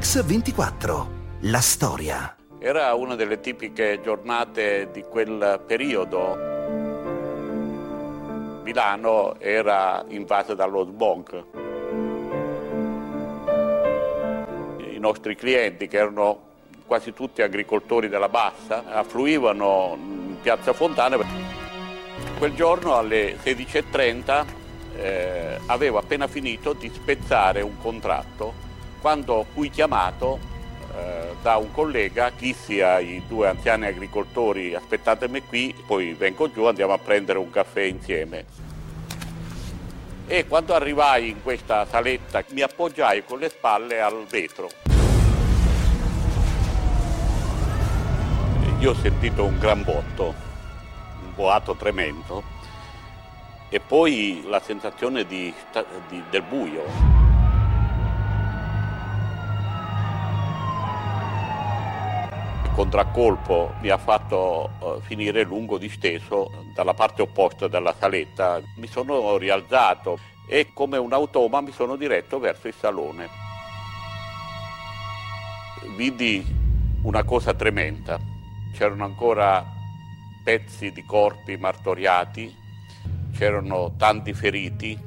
Mix24. La storia. Era una delle tipiche giornate di quel periodo. Milano era invasa dallo smog. I nostri clienti, che erano quasi tutti agricoltori della bassa, affluivano in piazza Fontana. Quel giorno alle 16.30 eh, avevo appena finito di spezzare un contratto quando fui chiamato eh, da un collega, dissi ai due anziani agricoltori aspettatemi qui, poi vengo giù, andiamo a prendere un caffè insieme. E quando arrivai in questa saletta mi appoggiai con le spalle al vetro. Io ho sentito un gran botto, un boato tremendo e poi la sensazione di, di, del buio. Contraccolpo mi ha fatto uh, finire lungo disteso dalla parte opposta della saletta. Mi sono rialzato e come un automa mi sono diretto verso il salone. Vidi una cosa tremenda. C'erano ancora pezzi di corpi martoriati, c'erano tanti feriti,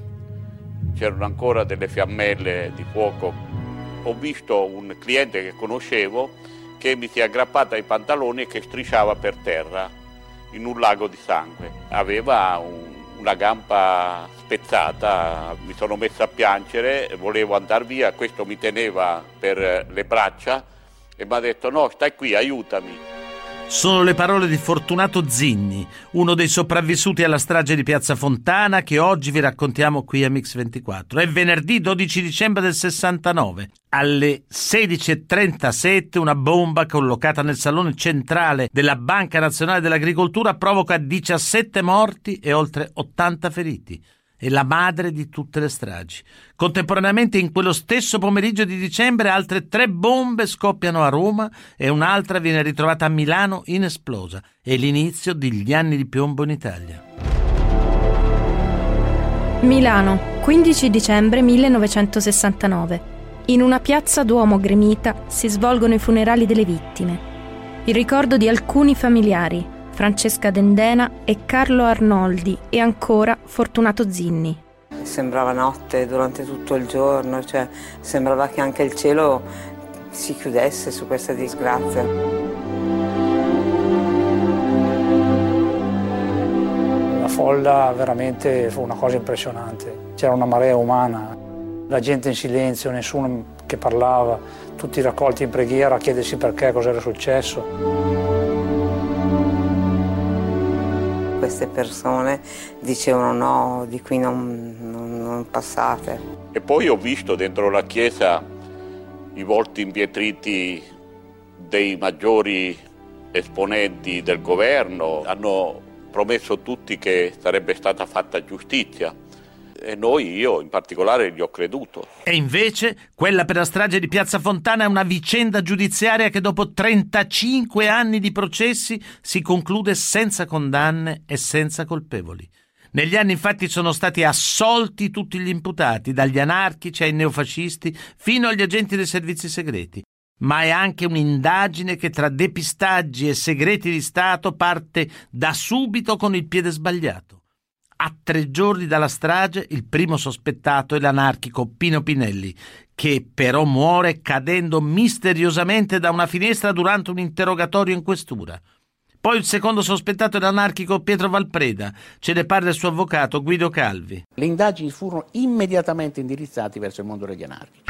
c'erano ancora delle fiammelle di fuoco. Ho visto un cliente che conoscevo che mi si è aggrappata ai pantaloni e che strisciava per terra in un lago di sangue. Aveva un, una gamba spezzata, mi sono messo a piangere, volevo andare via, questo mi teneva per le braccia e mi ha detto no, stai qui, aiutami. Sono le parole di Fortunato Zinni, uno dei sopravvissuti alla strage di Piazza Fontana che oggi vi raccontiamo qui a Mix24. È venerdì 12 dicembre del 69. Alle 16.37 una bomba collocata nel salone centrale della Banca Nazionale dell'Agricoltura provoca 17 morti e oltre 80 feriti è la madre di tutte le stragi. Contemporaneamente in quello stesso pomeriggio di dicembre altre tre bombe scoppiano a Roma e un'altra viene ritrovata a Milano inesplosa. È l'inizio degli anni di piombo in Italia. Milano, 15 dicembre 1969. In una piazza Duomo gremita si svolgono i funerali delle vittime. Il ricordo di alcuni familiari, Francesca Dendena e Carlo Arnoldi e ancora Fortunato Zinni. Sembrava notte durante tutto il giorno, cioè sembrava che anche il cielo si chiudesse su questa disgrazia. La folla veramente fu una cosa impressionante, c'era una marea umana, la gente in silenzio, nessuno che parlava, tutti raccolti in preghiera a chiedersi perché, cosa era successo. Queste persone dicevano no, di qui non, non, non passate. E poi ho visto dentro la chiesa i volti impietriti dei maggiori esponenti del governo, hanno promesso tutti che sarebbe stata fatta giustizia e noi, io in particolare, gli ho creduto. E invece quella per la strage di Piazza Fontana è una vicenda giudiziaria che dopo 35 anni di processi si conclude senza condanne e senza colpevoli. Negli anni infatti sono stati assolti tutti gli imputati, dagli anarchici ai neofascisti fino agli agenti dei servizi segreti. Ma è anche un'indagine che tra depistaggi e segreti di Stato parte da subito con il piede sbagliato. A tre giorni dalla strage, il primo sospettato è l'anarchico Pino Pinelli, che però muore cadendo misteriosamente da una finestra durante un interrogatorio in questura. Poi il secondo sospettato è l'anarchico Pietro Valpreda, ce ne parla il suo avvocato Guido Calvi. Le indagini furono immediatamente indirizzate verso il mondo degli anarchici.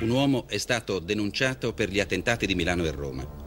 Un uomo è stato denunciato per gli attentati di Milano e Roma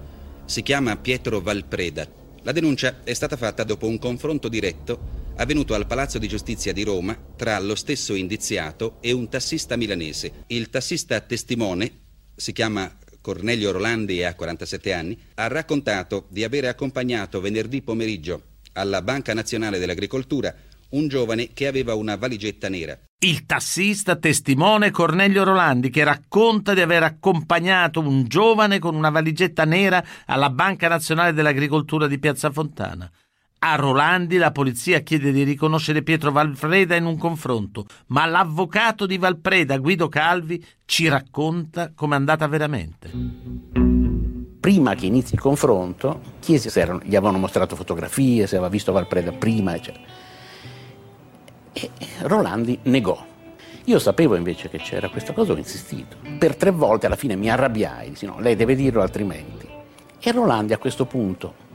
si chiama Pietro Valpreda. La denuncia è stata fatta dopo un confronto diretto avvenuto al Palazzo di Giustizia di Roma tra lo stesso indiziato e un tassista milanese. Il tassista testimone, si chiama Cornelio Rolandi e ha 47 anni, ha raccontato di avere accompagnato venerdì pomeriggio alla Banca Nazionale dell'Agricoltura un giovane che aveva una valigetta nera. Il tassista testimone Cornelio Rolandi che racconta di aver accompagnato un giovane con una valigetta nera alla Banca Nazionale dell'Agricoltura di Piazza Fontana. A Rolandi la polizia chiede di riconoscere Pietro Valpreda in un confronto, ma l'avvocato di Valpreda, Guido Calvi, ci racconta com'è andata veramente. Prima che inizi il confronto, chiese se erano, gli avevano mostrato fotografie, se aveva visto Valpreda prima, eccetera. E Rolandi negò. Io sapevo invece che c'era questa cosa, ho insistito. Per tre volte alla fine mi arrabbiai, dissi no, lei deve dirlo altrimenti. E Rolandi a questo punto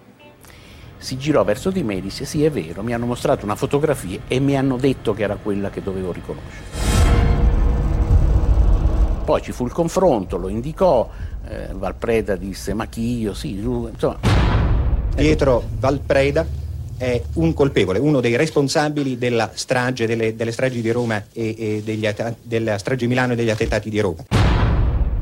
si girò verso di me e disse sì è vero, mi hanno mostrato una fotografia e mi hanno detto che era quella che dovevo riconoscere. Poi ci fu il confronto, lo indicò, eh, Valpreda disse ma chi io, sì, insomma. Pietro Valpreda è un colpevole, uno dei responsabili della strage, delle, delle stragi di Roma e, e degli, della strage di Milano e degli attentati di Roma.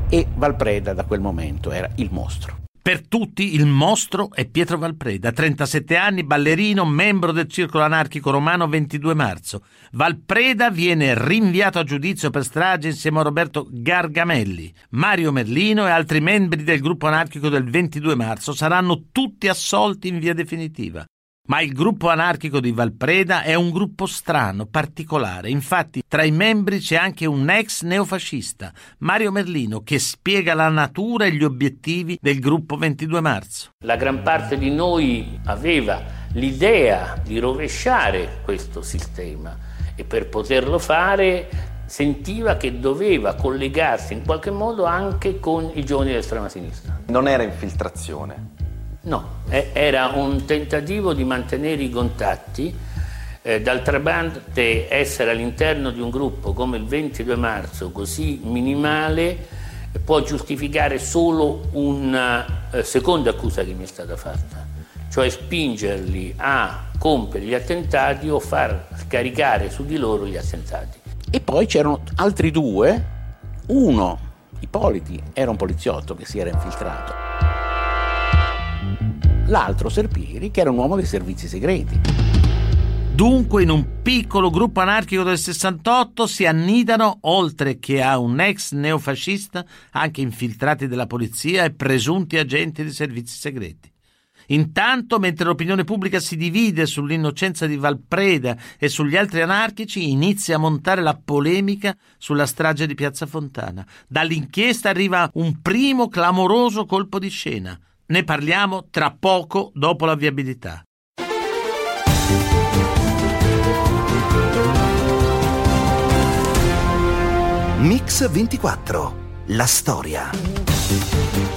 E Valpreda da quel momento era il mostro. Per tutti il mostro è Pietro Valpreda, 37 anni, ballerino, membro del Circolo Anarchico Romano 22 marzo. Valpreda viene rinviato a giudizio per strage insieme a Roberto Gargamelli. Mario Merlino e altri membri del gruppo anarchico del 22 marzo saranno tutti assolti in via definitiva. Ma il gruppo anarchico di Valpreda è un gruppo strano, particolare. Infatti, tra i membri c'è anche un ex neofascista, Mario Merlino, che spiega la natura e gli obiettivi del gruppo 22 marzo. La gran parte di noi aveva l'idea di rovesciare questo sistema e per poterlo fare sentiva che doveva collegarsi in qualche modo anche con i giovani dell'estrema sinistra. Non era infiltrazione, No, era un tentativo di mantenere i contatti. Eh, d'altra parte essere all'interno di un gruppo come il 22 marzo così minimale può giustificare solo una eh, seconda accusa che mi è stata fatta, cioè spingerli a compiere gli attentati o far scaricare su di loro gli attentati. E poi c'erano altri due, uno, Ippoliti, era un poliziotto che si era infiltrato l'altro Serpieri che era un uomo dei servizi segreti. Dunque in un piccolo gruppo anarchico del 68 si annidano, oltre che a un ex neofascista, anche infiltrati della polizia e presunti agenti di servizi segreti. Intanto, mentre l'opinione pubblica si divide sull'innocenza di Valpreda e sugli altri anarchici, inizia a montare la polemica sulla strage di Piazza Fontana. Dall'inchiesta arriva un primo clamoroso colpo di scena. Ne parliamo tra poco dopo la viabilità. Mix 24. La storia.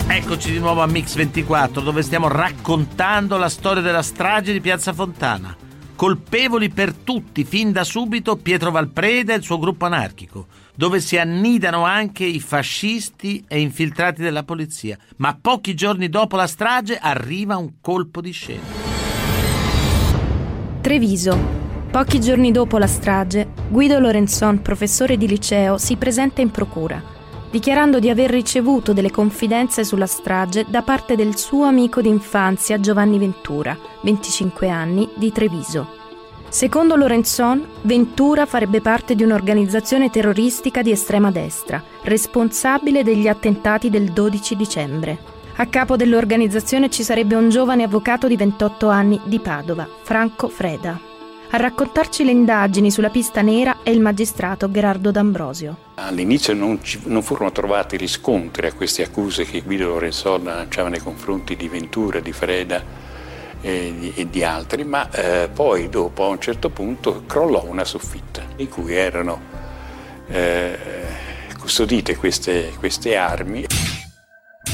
Eccoci di nuovo a Mix 24 dove stiamo raccontando la storia della strage di Piazza Fontana. Colpevoli per tutti, fin da subito, Pietro Valpreda e il suo gruppo anarchico dove si annidano anche i fascisti e infiltrati della polizia. Ma pochi giorni dopo la strage arriva un colpo di scena. Treviso. Pochi giorni dopo la strage, Guido Lorenzon, professore di liceo, si presenta in procura, dichiarando di aver ricevuto delle confidenze sulla strage da parte del suo amico d'infanzia Giovanni Ventura, 25 anni, di Treviso. Secondo Lorenzon, Ventura farebbe parte di un'organizzazione terroristica di estrema destra, responsabile degli attentati del 12 dicembre. A capo dell'organizzazione ci sarebbe un giovane avvocato di 28 anni di Padova, Franco Freda. A raccontarci le indagini sulla pista nera è il magistrato Gerardo D'Ambrosio. All'inizio non, ci, non furono trovati riscontri a queste accuse che Guido Lorenzon lanciava nei confronti di Ventura, di Freda e di, e di altri, ma eh, poi dopo a un certo punto crollò una soffitta in cui erano eh, custodite queste, queste armi.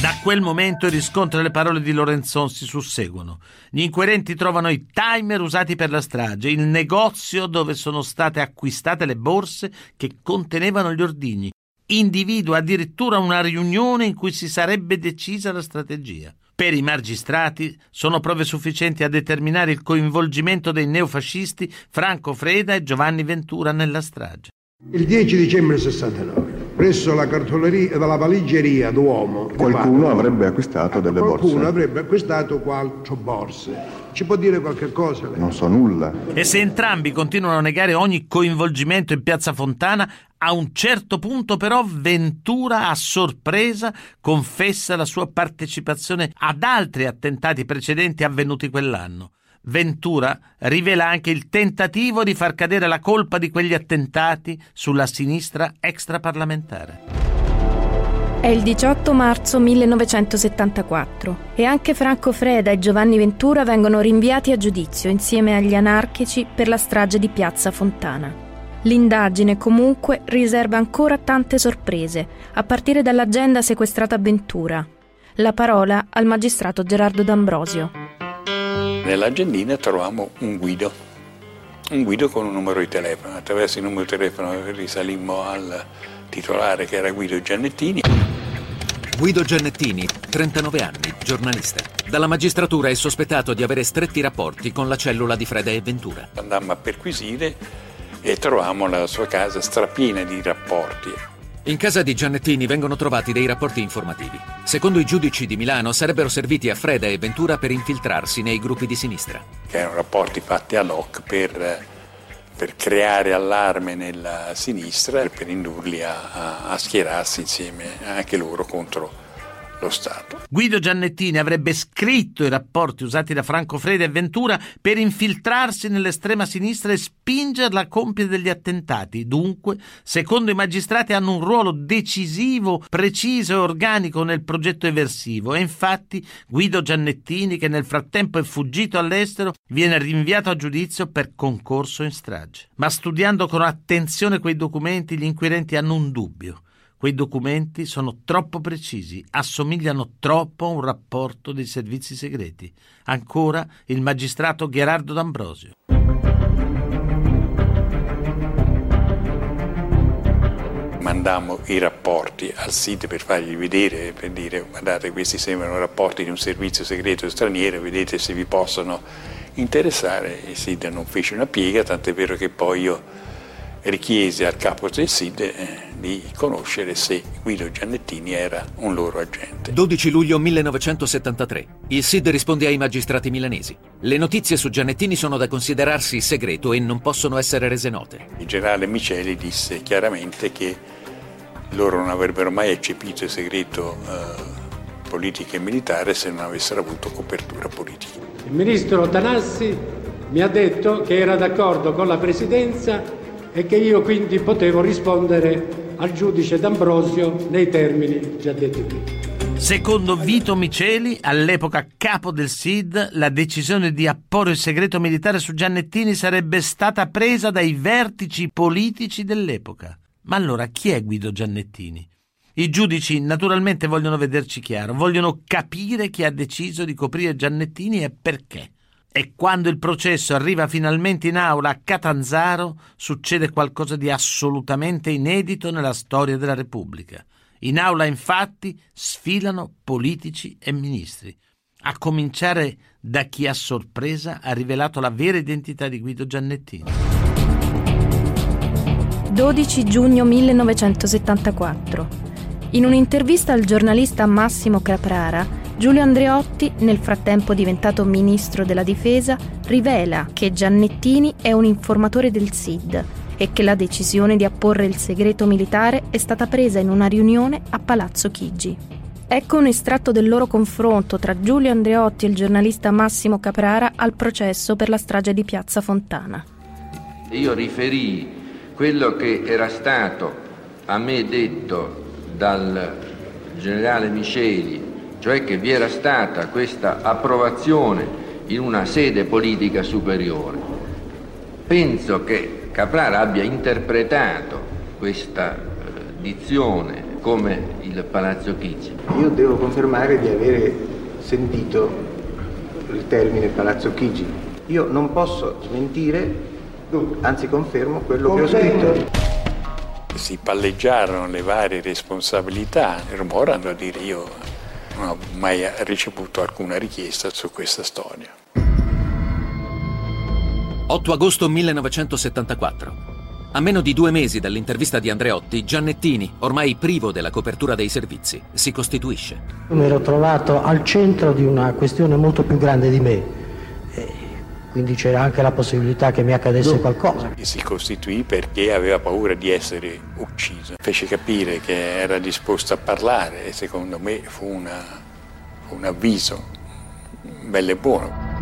Da quel momento i riscontri le parole di Lorenzon si susseguono. Gli inquirenti trovano i timer usati per la strage, il negozio dove sono state acquistate le borse che contenevano gli ordigni. Individua addirittura una riunione in cui si sarebbe decisa la strategia. Per i magistrati sono prove sufficienti a determinare il coinvolgimento dei neofascisti Franco Freda e Giovanni Ventura nella strage. Il 10 dicembre 69, presso la cartoleria della valigeria Duomo. Qualcuno avrebbe acquistato delle qualcuno borse. Qualcuno avrebbe acquistato quattro borse. Ci può dire qualche cosa? Lei? Non so nulla. E se entrambi continuano a negare ogni coinvolgimento in Piazza Fontana, a un certo punto però Ventura a sorpresa confessa la sua partecipazione ad altri attentati precedenti avvenuti quell'anno. Ventura rivela anche il tentativo di far cadere la colpa di quegli attentati sulla sinistra extraparlamentare. È il 18 marzo 1974 e anche Franco Freda e Giovanni Ventura vengono rinviati a giudizio insieme agli anarchici per la strage di Piazza Fontana. L'indagine comunque riserva ancora tante sorprese, a partire dall'agenda sequestrata a Ventura. La parola al magistrato Gerardo D'Ambrosio. Nell'agendina troviamo un guido, un guido con un numero di telefono. Attraverso il numero di telefono risalimmo al titolare che era Guido Giannettini. Guido Giannettini, 39 anni, giornalista. Dalla magistratura è sospettato di avere stretti rapporti con la cellula di Freda e Ventura. Andammo a perquisire e trovammo la sua casa strapiena di rapporti. In casa di Giannettini vengono trovati dei rapporti informativi. Secondo i giudici di Milano sarebbero serviti a Freda e Ventura per infiltrarsi nei gruppi di sinistra. Che erano rapporti fatti ad hoc per per creare allarme nella sinistra e per indurli a, a, a schierarsi insieme anche loro contro lo Stato. Guido Giannettini avrebbe scritto i rapporti usati da Franco Freda e Ventura per infiltrarsi nell'estrema sinistra e spingerla a compiere degli attentati. Dunque, secondo i magistrati, hanno un ruolo decisivo, preciso e organico nel progetto eversivo. E infatti Guido Giannettini, che nel frattempo è fuggito all'estero, viene rinviato a giudizio per concorso in strage. Ma studiando con attenzione quei documenti, gli inquirenti hanno un dubbio. Quei documenti sono troppo precisi, assomigliano troppo a un rapporto dei servizi segreti. Ancora il magistrato Gerardo D'Ambrosio. Mandammo i rapporti al SID per fargli vedere, per dire guardate questi sembrano rapporti di un servizio segreto straniero, vedete se vi possono interessare. Il SID non fece una piega, tant'è vero che poi io richiese al capo del SID eh, di conoscere se Guido Giannettini era un loro agente. 12 luglio 1973. Il SID risponde ai magistrati milanesi. Le notizie su Giannettini sono da considerarsi segreto e non possono essere rese note. Il generale Miceli disse chiaramente che loro non avrebbero mai eccepito il segreto eh, politico e militare se non avessero avuto copertura politica. Il ministro Tanassi mi ha detto che era d'accordo con la Presidenza e che io quindi potevo rispondere al giudice D'Ambrosio nei termini già detti qui. Secondo Vito Miceli, all'epoca capo del SID, la decisione di apporre il segreto militare su Giannettini sarebbe stata presa dai vertici politici dell'epoca. Ma allora chi è Guido Giannettini? I giudici naturalmente vogliono vederci chiaro, vogliono capire chi ha deciso di coprire Giannettini e perché. E quando il processo arriva finalmente in aula a Catanzaro, succede qualcosa di assolutamente inedito nella storia della Repubblica. In aula, infatti, sfilano politici e ministri, a cominciare da chi a sorpresa ha rivelato la vera identità di Guido Giannettini. 12 giugno 1974. In un'intervista al giornalista Massimo Caprara, Giulio Andreotti, nel frattempo diventato ministro della difesa, rivela che Giannettini è un informatore del SID e che la decisione di apporre il segreto militare è stata presa in una riunione a Palazzo Chigi. Ecco un estratto del loro confronto tra Giulio Andreotti e il giornalista Massimo Caprara al processo per la strage di Piazza Fontana. Io riferì quello che era stato a me detto dal generale Miceli cioè che vi era stata questa approvazione in una sede politica superiore. Penso che Caprara abbia interpretato questa eh, dizione come il Palazzo Chigi. Io devo confermare di avere sentito il termine Palazzo Chigi. Io non posso smentire, anzi confermo quello che ho scritto. Si palleggiarono le varie responsabilità, rumorano a dire io non ho mai ricevuto alcuna richiesta su questa storia. 8 agosto 1974. A meno di due mesi dall'intervista di Andreotti, Giannettini, ormai privo della copertura dei servizi, si costituisce. Mi ero trovato al centro di una questione molto più grande di me quindi c'era anche la possibilità che mi accadesse qualcosa. Si costituì perché aveva paura di essere ucciso, fece capire che era disposto a parlare e secondo me fu, una, un avviso bello e buono.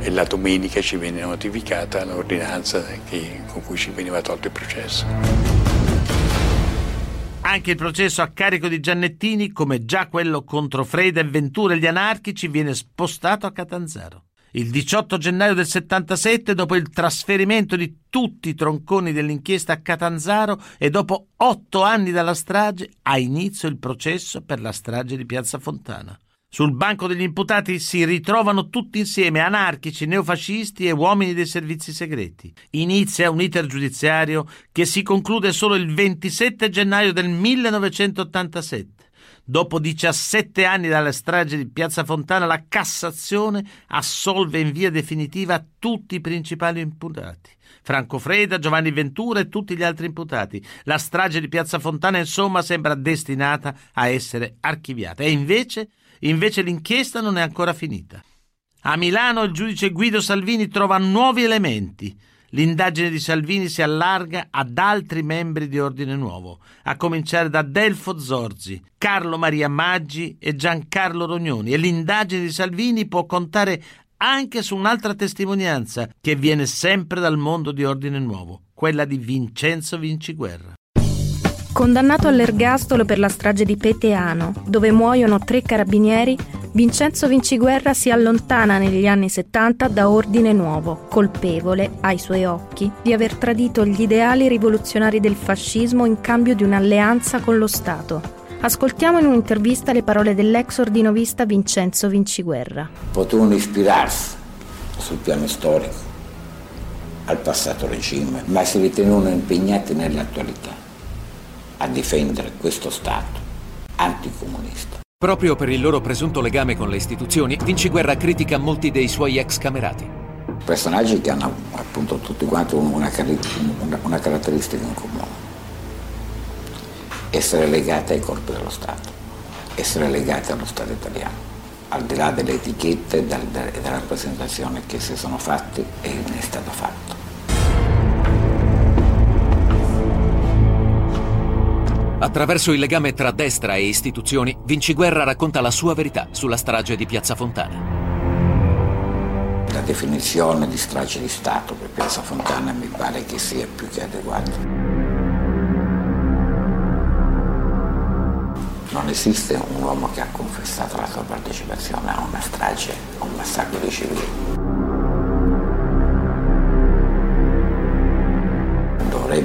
e la domenica ci venne notificata l'ordinanza che, con cui ci veniva tolto il processo. Anche il processo a carico di Giannettini, come già quello contro Freda e Ventura e gli anarchici, viene spostato a Catanzaro. Il 18 gennaio del 77, dopo il trasferimento di tutti i tronconi dell'inchiesta a Catanzaro e dopo otto anni dalla strage, ha inizio il processo per la strage di Piazza Fontana. Sul banco degli imputati si ritrovano tutti insieme anarchici, neofascisti e uomini dei servizi segreti. Inizia un iter giudiziario che si conclude solo il 27 gennaio del 1987. Dopo 17 anni dalla strage di Piazza Fontana, la Cassazione assolve in via definitiva tutti i principali imputati. Franco Freda, Giovanni Ventura e tutti gli altri imputati. La strage di Piazza Fontana, insomma, sembra destinata a essere archiviata. E invece, invece l'inchiesta non è ancora finita. A Milano il giudice Guido Salvini trova nuovi elementi. L'indagine di Salvini si allarga ad altri membri di Ordine Nuovo, a cominciare da Delfo Zorzi, Carlo Maria Maggi e Giancarlo Rognoni e l'indagine di Salvini può contare anche su un'altra testimonianza che viene sempre dal mondo di Ordine Nuovo, quella di Vincenzo Vinciguerra. Condannato all'ergastolo per la strage di Peteano, dove muoiono tre carabinieri, Vincenzo Vinciguerra si allontana negli anni 70 da Ordine Nuovo, colpevole, ai suoi occhi, di aver tradito gli ideali rivoluzionari del fascismo in cambio di un'alleanza con lo Stato. Ascoltiamo in un'intervista le parole dell'ex ordinovista Vincenzo Vinciguerra. Potevano ispirarsi sul piano storico al passato regime, ma si ritenevano impegnati nell'attualità a difendere questo Stato anticomunista. Proprio per il loro presunto legame con le istituzioni, Vinciguerra critica molti dei suoi ex camerati. Personaggi che hanno appunto tutti quanti una, una, una caratteristica in comune. Essere legati ai corpi dello Stato, essere legati allo Stato italiano, al di là delle etichette e della rappresentazione che si sono fatti e ne è stato fatto. Attraverso il legame tra destra e istituzioni, Vinciguerra racconta la sua verità sulla strage di Piazza Fontana. La definizione di strage di Stato per Piazza Fontana mi pare che sia più che adeguata. Non esiste un uomo che ha confessato la sua partecipazione a una strage, a un massacro di civili.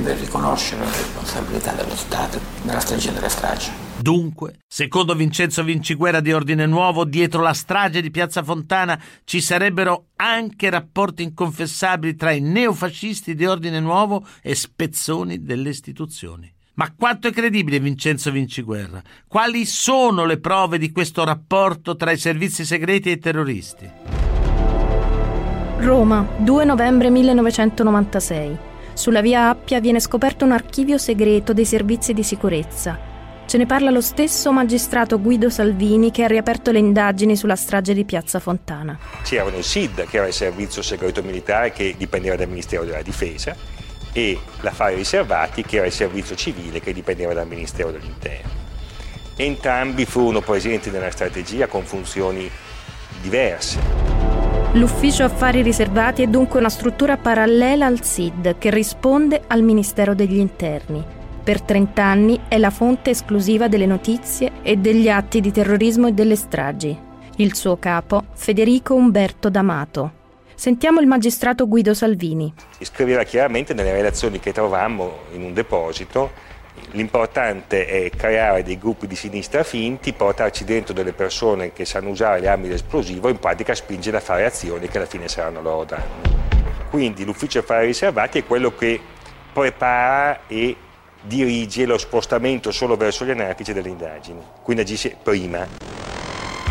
Dovrebbe riconoscere la responsabilità dello Stato nella strage delle stragi. Dunque, secondo Vincenzo Vinciguerra di Ordine Nuovo, dietro la strage di Piazza Fontana ci sarebbero anche rapporti inconfessabili tra i neofascisti di Ordine Nuovo e spezzoni delle istituzioni. Ma quanto è credibile Vincenzo Vinciguerra? Quali sono le prove di questo rapporto tra i servizi segreti e i terroristi? Roma, 2 novembre 1996. Sulla via Appia viene scoperto un archivio segreto dei servizi di sicurezza. Ce ne parla lo stesso magistrato Guido Salvini che ha riaperto le indagini sulla strage di Piazza Fontana. C'erano il SID, che era il servizio segreto militare che dipendeva dal Ministero della Difesa, e l'affare riservati, che era il servizio civile che dipendeva dal Ministero dell'Interno. Entrambi furono presenti nella strategia con funzioni diverse. L'Ufficio Affari Riservati è dunque una struttura parallela al SID che risponde al Ministero degli Interni. Per 30 anni è la fonte esclusiva delle notizie e degli atti di terrorismo e delle stragi. Il suo capo, Federico Umberto D'Amato. Sentiamo il magistrato Guido Salvini. Scriveva chiaramente nelle relazioni che trovammo in un deposito L'importante è creare dei gruppi di sinistra finti, portarci dentro delle persone che sanno usare le armi d'esplosivo e in pratica spingere a fare azioni che alla fine saranno loro danno. Quindi l'ufficio affari riservati è quello che prepara e dirige lo spostamento solo verso gli anarchici delle indagini, quindi agisce prima.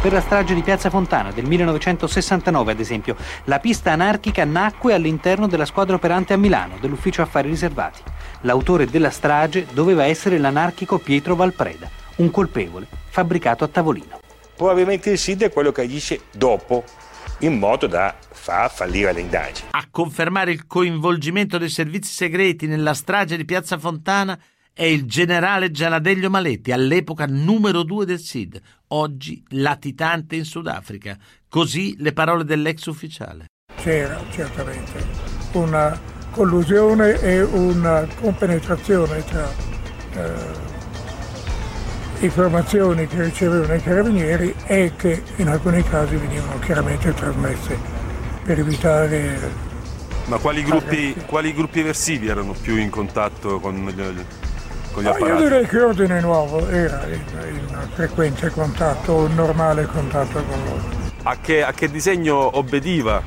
Per la strage di Piazza Fontana del 1969, ad esempio, la pista anarchica nacque all'interno della squadra operante a Milano dell'ufficio affari riservati. L'autore della strage doveva essere l'anarchico Pietro Valpreda, un colpevole fabbricato a tavolino. Probabilmente il SID è quello che agisce dopo, in modo da far fallire le indagini. A confermare il coinvolgimento dei servizi segreti nella strage di Piazza Fontana è il generale Gianadeglio Maletti, all'epoca numero due del SID, oggi latitante in Sudafrica. Così le parole dell'ex ufficiale. c'era certamente una collusione e una compenetrazione tra eh, informazioni che ricevevano i carabinieri e che in alcuni casi venivano chiaramente trasmesse per evitare... Ma quali gruppi, quali gruppi eversivi erano più in contatto con gli, con gli Ma apparati? io direi che Ordine Nuovo era in, in frequente contatto, in normale contatto con loro. A che, a che disegno obbediva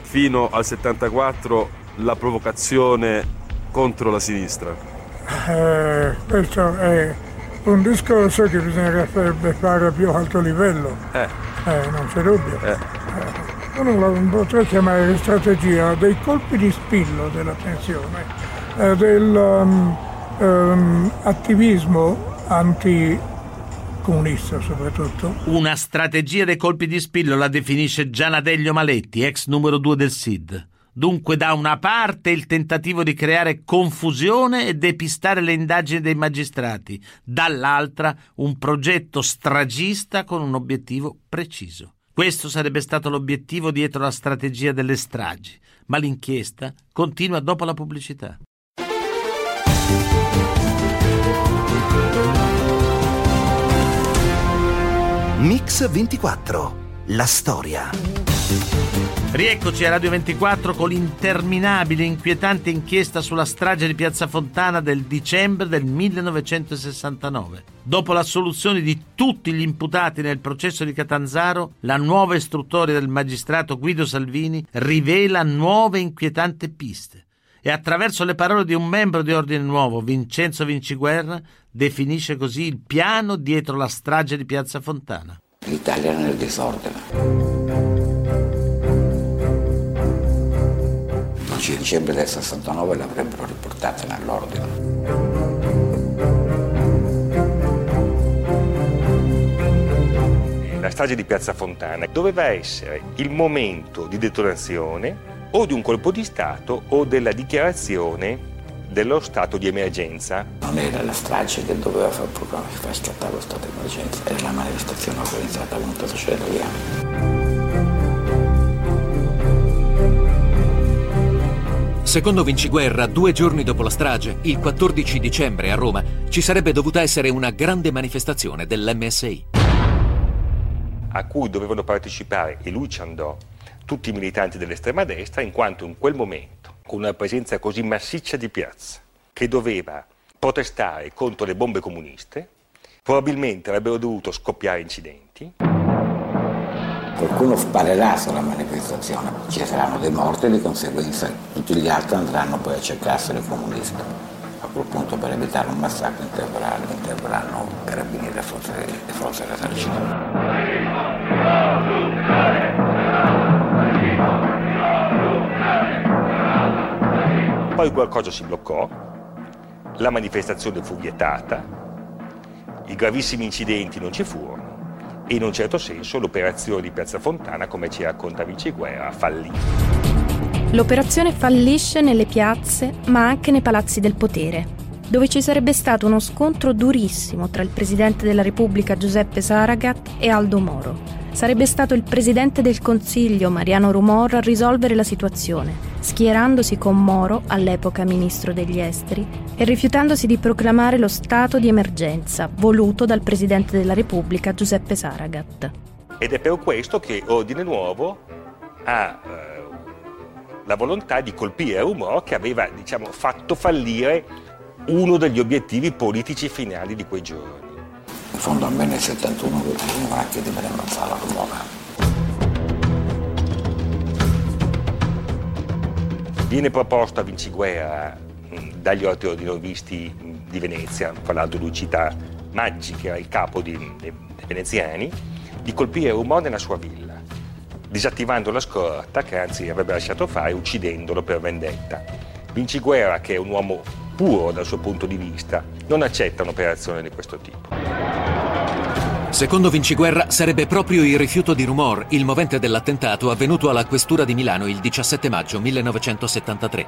fino al 74 la provocazione contro la sinistra? Eh, questo è un discorso che bisognerebbe fare a più alto livello, Eh, eh, non c'è dubbio. eh. Eh, uno la potrei chiamare strategia dei colpi di spillo della tensione, eh, del um, um, attivismo anticomunista soprattutto. Una strategia dei colpi di spillo la definisce Gianadello Maletti, ex numero 2 del SID. Dunque, da una parte il tentativo di creare confusione e depistare le indagini dei magistrati, dall'altra un progetto stragista con un obiettivo preciso. Questo sarebbe stato l'obiettivo dietro la strategia delle stragi, ma l'inchiesta continua dopo la pubblicità. Mix 24. La storia. Rieccoci a Radio 24 con l'interminabile e inquietante inchiesta sulla strage di Piazza Fontana del dicembre del 1969. Dopo l'assoluzione di tutti gli imputati nel processo di Catanzaro, la nuova istruttoria del magistrato Guido Salvini rivela nuove inquietanti piste e attraverso le parole di un membro di Ordine Nuovo, Vincenzo Vinciguerra, definisce così il piano dietro la strage di Piazza Fontana. L'Italia era nel disordine. Il 12 dicembre del 69 l'avrebbero riportata nell'ordine. La strage di Piazza Fontana doveva essere il momento di detonazione o di un colpo di Stato o della dichiarazione dello stato di emergenza. Non era la strage che doveva far, far scattare lo stato di emergenza, era la manifestazione organizzata venuta a succedere via. Secondo Vinciguerra, due giorni dopo la strage, il 14 dicembre a Roma, ci sarebbe dovuta essere una grande manifestazione dell'MSI. a cui dovevano partecipare, e lui ci andò, tutti i militanti dell'estrema destra, in quanto in quel momento, con una presenza così massiccia di piazza, che doveva protestare contro le bombe comuniste, probabilmente avrebbero dovuto scoppiare incidenti. Qualcuno sparerà sulla manifestazione, ci saranno dei morti e di conseguenza tutti gli altri andranno poi a cercarsene i comunisti. A quel punto per evitare un massacro interverranno, interverranno carabinieri e forze dell'esercito. Poi qualcosa si bloccò, la manifestazione fu vietata, i gravissimi incidenti non ci furono e in un certo senso l'operazione di Piazza Fontana, come ci racconta Vinciguerra, fallì. L'operazione fallisce nelle piazze, ma anche nei palazzi del potere, dove ci sarebbe stato uno scontro durissimo tra il Presidente della Repubblica Giuseppe Saragat e Aldo Moro. Sarebbe stato il Presidente del Consiglio Mariano Rumor a risolvere la situazione, schierandosi con Moro, all'epoca Ministro degli Esteri, e rifiutandosi di proclamare lo stato di emergenza voluto dal Presidente della Repubblica Giuseppe Saragat. Ed è per questo che Ordine Nuovo ha eh, la volontà di colpire Rumor che aveva diciamo, fatto fallire uno degli obiettivi politici finali di quei giorni. In fondo a me nel 71 venivano a chiedermi di ammazzare la Rumora. Viene proposto a Vinciguerra mh, dagli ordinovisti mh, di Venezia, fra l'altro lui cita Maggi, che era il capo dei, veneziani, di colpire Rumor nella sua villa, disattivando la scorta che anzi avrebbe lasciato fare, uccidendolo per vendetta. Vinciguerra, che è un uomo puro dal suo punto di vista, non accetta un'operazione di questo tipo. Secondo Vinciguerra sarebbe proprio il rifiuto di Rumor il movente dell'attentato avvenuto alla questura di Milano il 17 maggio 1973.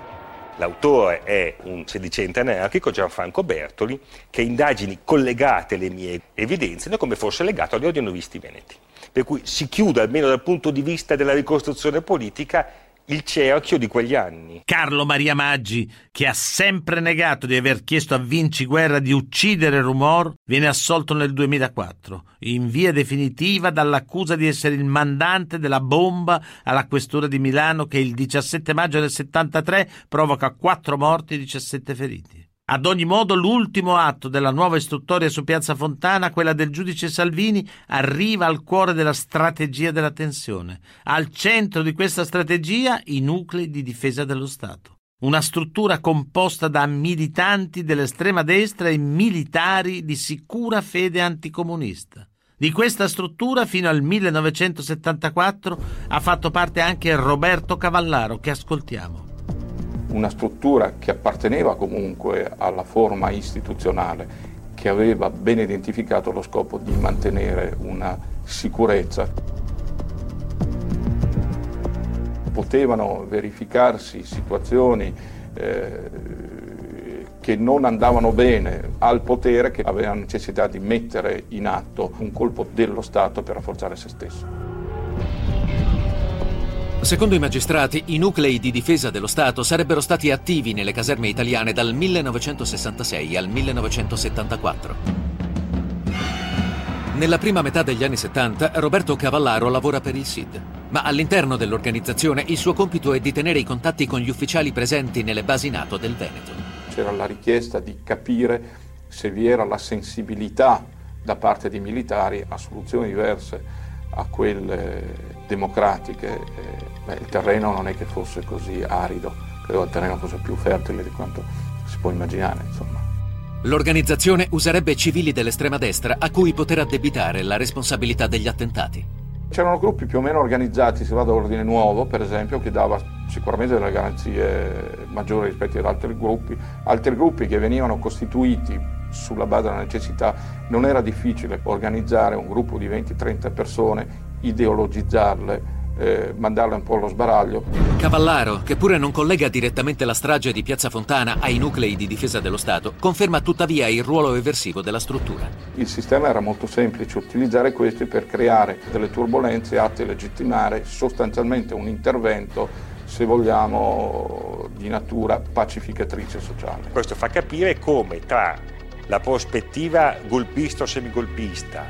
L'autore è un sedicente anarchico, Gianfranco Bertoli, che indagini collegate alle mie evidenziano come fosse legato agli ordinovisti veneti. per cui si chiude almeno dal punto di vista della ricostruzione politica il cerchio di quegli anni. Carlo Maria Maggi, che ha sempre negato di aver chiesto a Vinci Guerra di uccidere Rumor, viene assolto nel 2004, in via definitiva dall'accusa di essere il mandante della bomba alla questura di Milano che il 17 maggio del 73 provoca 4 morti e 17 feriti. Ad ogni modo, l'ultimo atto della nuova istruttoria su Piazza Fontana, quella del giudice Salvini, arriva al cuore della strategia della tensione. Al centro di questa strategia i nuclei di difesa dello Stato. Una struttura composta da militanti dell'estrema destra e militari di sicura fede anticomunista. Di questa struttura fino al 1974 ha fatto parte anche Roberto Cavallaro, che ascoltiamo una struttura che apparteneva comunque alla forma istituzionale, che aveva ben identificato lo scopo di mantenere una sicurezza. Potevano verificarsi situazioni eh, che non andavano bene al potere, che aveva necessità di mettere in atto un colpo dello Stato per rafforzare se stesso. Secondo i magistrati, i nuclei di difesa dello Stato sarebbero stati attivi nelle caserme italiane dal 1966 al 1974. Nella prima metà degli anni 70 Roberto Cavallaro lavora per il SID, ma all'interno dell'organizzazione il suo compito è di tenere i contatti con gli ufficiali presenti nelle basi NATO del Veneto. C'era la richiesta di capire se vi era la sensibilità da parte dei militari a soluzioni diverse a quelle democratiche, eh, beh, il terreno non è che fosse così arido, credo il terreno fosse più fertile di quanto si può immaginare. Insomma. L'organizzazione userebbe civili dell'estrema destra a cui poter addebitare la responsabilità degli attentati. C'erano gruppi più o meno organizzati, se vado all'ordine nuovo per esempio, che dava sicuramente delle garanzie maggiori rispetto ad altri gruppi, altri gruppi che venivano costituiti sulla base della necessità, non era difficile organizzare un gruppo di 20-30 persone, ideologizzarle, eh, mandarle un po' allo sbaraglio. Cavallaro, che pure non collega direttamente la strage di Piazza Fontana ai nuclei di difesa dello Stato, conferma tuttavia il ruolo eversivo della struttura. Il sistema era molto semplice, utilizzare questi per creare delle turbulenze atte a legittimare sostanzialmente un intervento se vogliamo, di natura pacificatrice sociale. Questo fa capire come tra la prospettiva golpista o semigolpista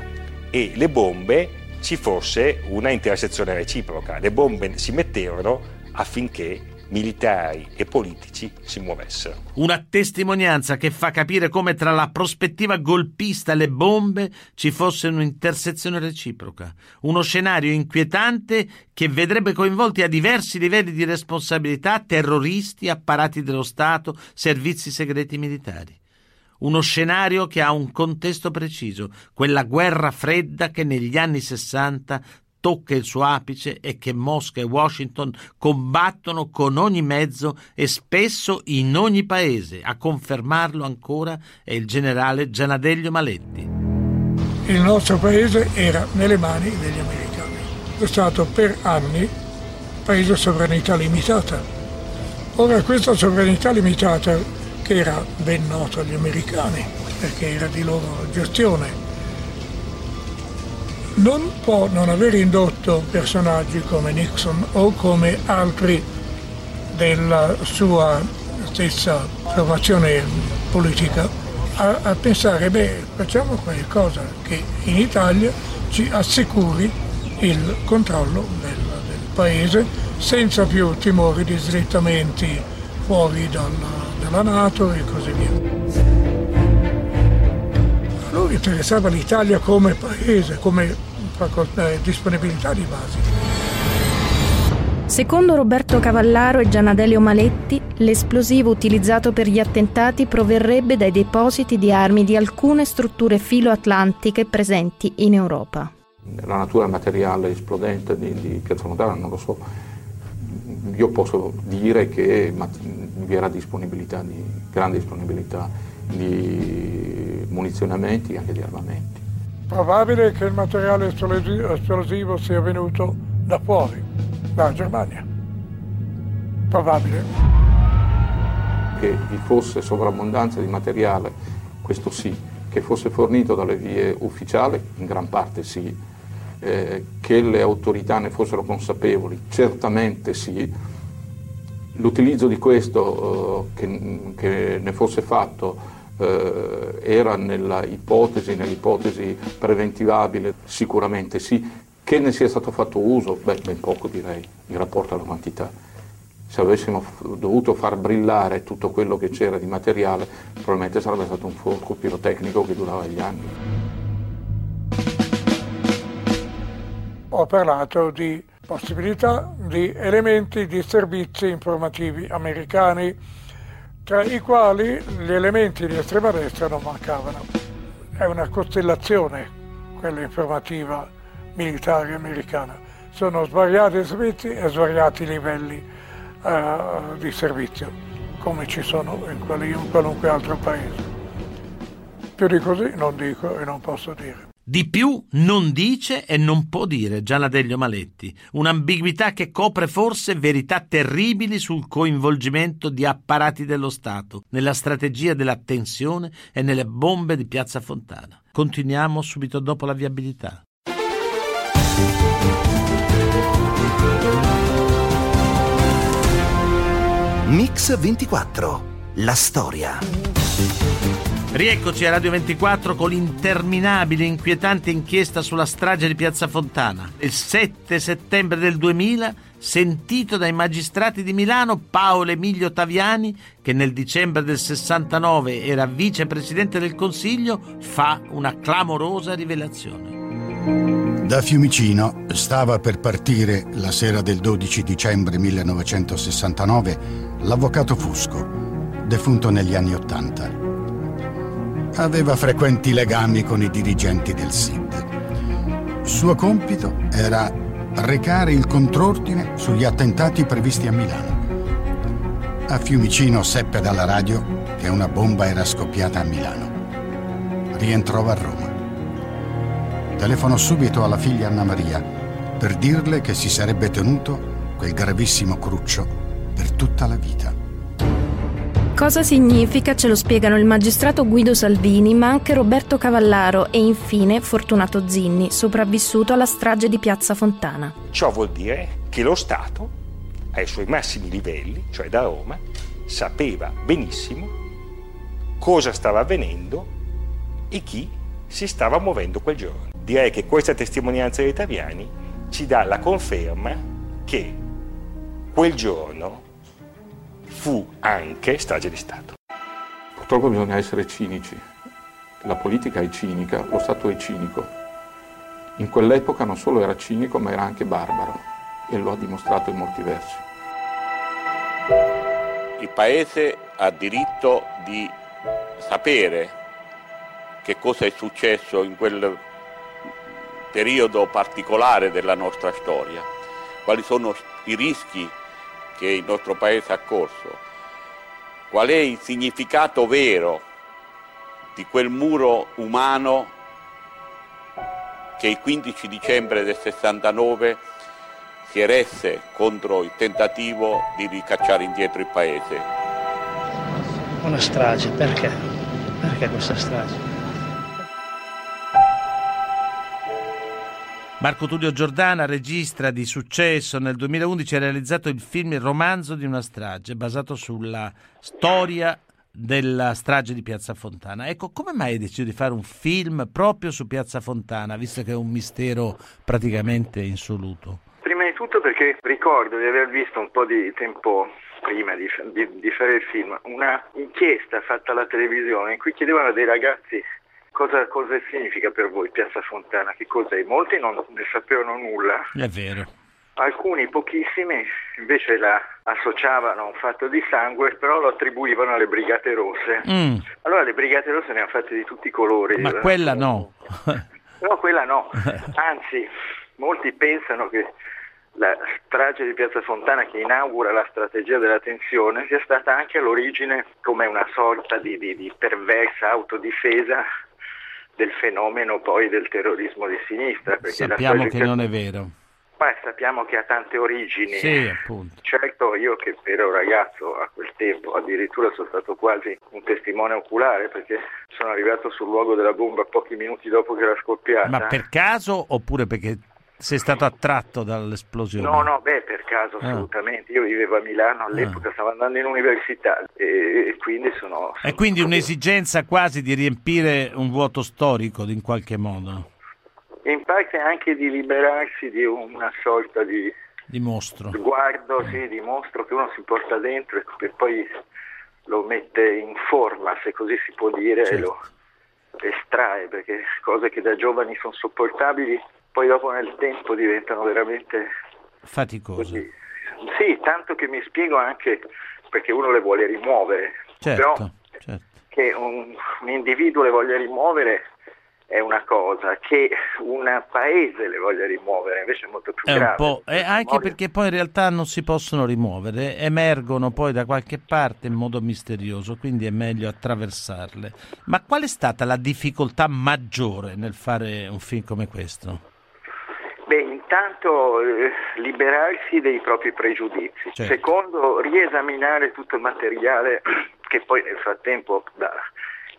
e le bombe ci fosse una intersezione reciproca. Le bombe si mettevano affinché militari e politici si muovessero. Una testimonianza che fa capire come tra la prospettiva golpista e le bombe ci fosse un'intersezione reciproca, uno scenario inquietante che vedrebbe coinvolti a diversi livelli di responsabilità terroristi, apparati dello Stato, servizi segreti militari. Uno scenario che ha un contesto preciso, quella guerra fredda che negli anni 60 tocca il suo apice e che Mosca e Washington combattono con ogni mezzo e spesso in ogni paese. A confermarlo ancora è il generale Gianadello Maletti. Il nostro paese era nelle mani degli americani. È stato per anni paese a sovranità limitata. Ora questa sovranità limitata che era ben noto agli americani perché era di loro gestione. Non può non aver indotto personaggi come Nixon o come altri della sua stessa formazione politica a, a pensare, beh, facciamo qualcosa che in Italia ci assicuri il controllo del, del paese senza più timori di slittamenti fuori dalla della Nato e così via. A loro interessava l'Italia come paese, come eh, disponibilità di base. Secondo Roberto Cavallaro e Gianadelio Maletti, l'esplosivo utilizzato per gli attentati proverrebbe dai depositi di armi di alcune strutture filoatlantiche presenti in Europa. La natura materiale esplodente di, di Piazza Montana non lo so, io posso dire che vi era disponibilità di, grande disponibilità di munizionamenti e anche di armamenti. Probabile che il materiale esplosivo sia venuto da fuori, dalla Germania. Probabile. Che vi fosse sovrabbondanza di materiale, questo sì, che fosse fornito dalle vie ufficiali, in gran parte sì, eh, che le autorità ne fossero consapevoli, certamente sì. L'utilizzo di questo eh, che, che, ne fosse fatto eh, era nella ipotesi, nell'ipotesi preventivabile, sicuramente sì. Che ne sia stato fatto uso? Beh, ben poco direi, in rapporto alla quantità. Se avessimo dovuto far brillare tutto quello che c'era di materiale, probabilmente sarebbe stato un fuoco pirotecnico che durava gli anni. Ho parlato di possibilità di elementi di servizi informativi americani, tra i quali gli elementi di estrema destra non mancavano. È una costellazione quella informativa militare americana. Sono svariati servizi e svariati livelli uh, di servizio, come ci sono in, quali, in qualunque altro paese. Più di così non dico e non posso dire. Di più non dice e non può dire Gianna Deglio Maletti, un'ambiguità che copre forse verità terribili sul coinvolgimento di apparati dello Stato nella strategia della tensione e nelle bombe di Piazza Fontana. Continuiamo subito dopo la viabilità. Mix 24. La storia. Rieccoci a Radio 24 con l'interminabile e inquietante inchiesta sulla strage di Piazza Fontana. Il 7 settembre del 2000, sentito dai magistrati di Milano Paolo Emilio Taviani, che nel dicembre del 69 era vicepresidente del Consiglio, fa una clamorosa rivelazione. Da Fiumicino stava per partire la sera del 12 dicembre 1969 l'avvocato Fusco, defunto negli anni Ottanta. Aveva frequenti legami con i dirigenti del SID. Suo compito era recare il contrordine sugli attentati previsti a Milano. A Fiumicino seppe dalla radio che una bomba era scoppiata a Milano. Rientrò a Roma. Telefonò subito alla figlia Anna Maria per dirle che si sarebbe tenuto quel gravissimo cruccio per tutta la vita. Cosa significa ce lo spiegano il magistrato Guido Salvini, ma anche Roberto Cavallaro e infine Fortunato Zinni, sopravvissuto alla strage di Piazza Fontana. Ciò vuol dire che lo Stato, ai suoi massimi livelli, cioè da Roma, sapeva benissimo cosa stava avvenendo e chi si stava muovendo quel giorno direi che questa testimonianza dei Taviani ci dà la conferma che quel giorno fu anche strage di Stato. Purtroppo bisogna essere cinici. La politica è cinica, lo Stato è cinico. In quell'epoca non solo era cinico, ma era anche barbaro e lo ha dimostrato in molti versi. Il Paese ha diritto di sapere che cosa è successo in quel periodo particolare della nostra storia, quali sono i rischi che il nostro Paese ha corso, qual è il significato vero di quel muro umano che il 15 dicembre del 69 si eresse contro il tentativo di ricacciare indietro il Paese. Una strage, perché? Perché questa strage? Marco Tullio Giordana, regista di successo, nel 2011 ha realizzato il film Il romanzo di una strage, basato sulla storia della strage di Piazza Fontana. Ecco, come mai hai deciso di fare un film proprio su Piazza Fontana, visto che è un mistero praticamente insoluto? Prima di tutto perché ricordo di aver visto un po' di tempo prima di, di, di fare il film una inchiesta fatta alla televisione in cui chiedevano a dei ragazzi Cosa, cosa, significa per voi Piazza Fontana? Che cos'è? Molti non ne sapevano nulla. È vero. Alcuni, pochissimi, invece la associavano a un fatto di sangue, però lo attribuivano alle Brigate Rosse. Mm. Allora le Brigate Rosse ne hanno fatte di tutti i colori. Ma quella no. no, quella no. Anzi, molti pensano che la strage di Piazza Fontana che inaugura la strategia della tensione sia stata anche all'origine come una sorta di, di, di perversa autodifesa del fenomeno poi del terrorismo di sinistra. Sappiamo che non è vero. Ma sappiamo che ha tante origini. Sì, appunto. Certo, io che ero ragazzo a quel tempo, addirittura sono stato quasi un testimone oculare perché sono arrivato sul luogo della bomba pochi minuti dopo che era scoppiata. Ma per caso oppure perché sei stato attratto dall'esplosione? No, no, beh, per caso Ah. assolutamente. Io vivevo a Milano all'epoca, stavo andando in università e, e quindi sono... È quindi un'esigenza quasi di riempire un vuoto storico in qualche modo, In parte anche di liberarsi di una sorta di di mostro. sguardo, sì, di mostro che uno si porta dentro e poi lo mette in forma, se così si può dire, e lo estrae, perché cose che da giovani sono sopportabili, poi dopo nel tempo diventano veramente Faticoso. Sì, tanto che mi spiego anche perché uno le vuole rimuovere, Certo, però che un, un individuo le voglia rimuovere è una cosa, che un paese le voglia rimuovere invece è molto più È un grave. po', e anche perché poi in realtà non si possono rimuovere, emergono poi da qualche parte in modo misterioso, quindi è meglio attraversarle. Ma qual è stata la difficoltà maggiore nel fare un film come questo? Intanto eh, liberarsi dei propri pregiudizi. Certo. Secondo, riesaminare tutto il materiale che poi nel frattempo da,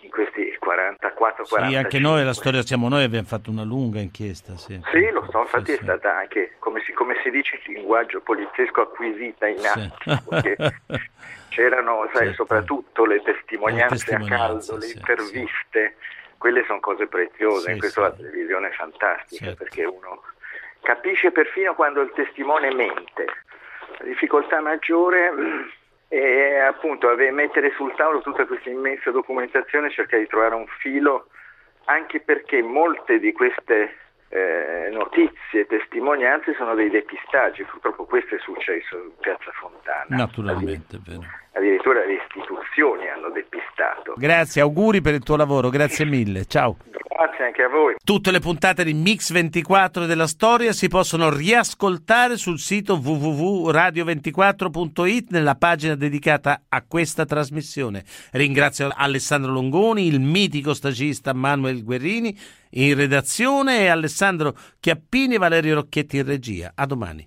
in questi 44 Sì, 45 anche noi, la storia siamo noi, abbiamo fatto una lunga inchiesta, sì. Sì, lo so, infatti è stata anche, come si, come si dice in linguaggio poliziesco, acquisita in attimo, perché c'erano sai, soprattutto le testimonianze, Le testimonianze, a caldo, le sì, interviste, quelle sono cose preziose, Sì, in questo sì. la televisione è fantastica, Certo. perché uno capisce perfino quando il testimone mente. La difficoltà maggiore è appunto mettere sul tavolo tutta questa immensa documentazione, cercare di trovare un filo, anche perché molte di queste eh, notizie, testimonianze sono dei depistaggi, purtroppo questo è successo in Piazza Fontana. Naturalmente, vero. Addirittura le istituzioni hanno depistato. Grazie, auguri per il tuo lavoro, grazie mille, ciao. Grazie anche a voi. Tutte le puntate di Mix 24 e della storia si possono riascoltare sul sito www.radio24.it nella pagina dedicata a questa trasmissione. Ringrazio Alessandro Longoni, il mitico stagista Manuel Guerrini in redazione e Alessandro Chiappini e Valerio Rocchetti in regia. A domani.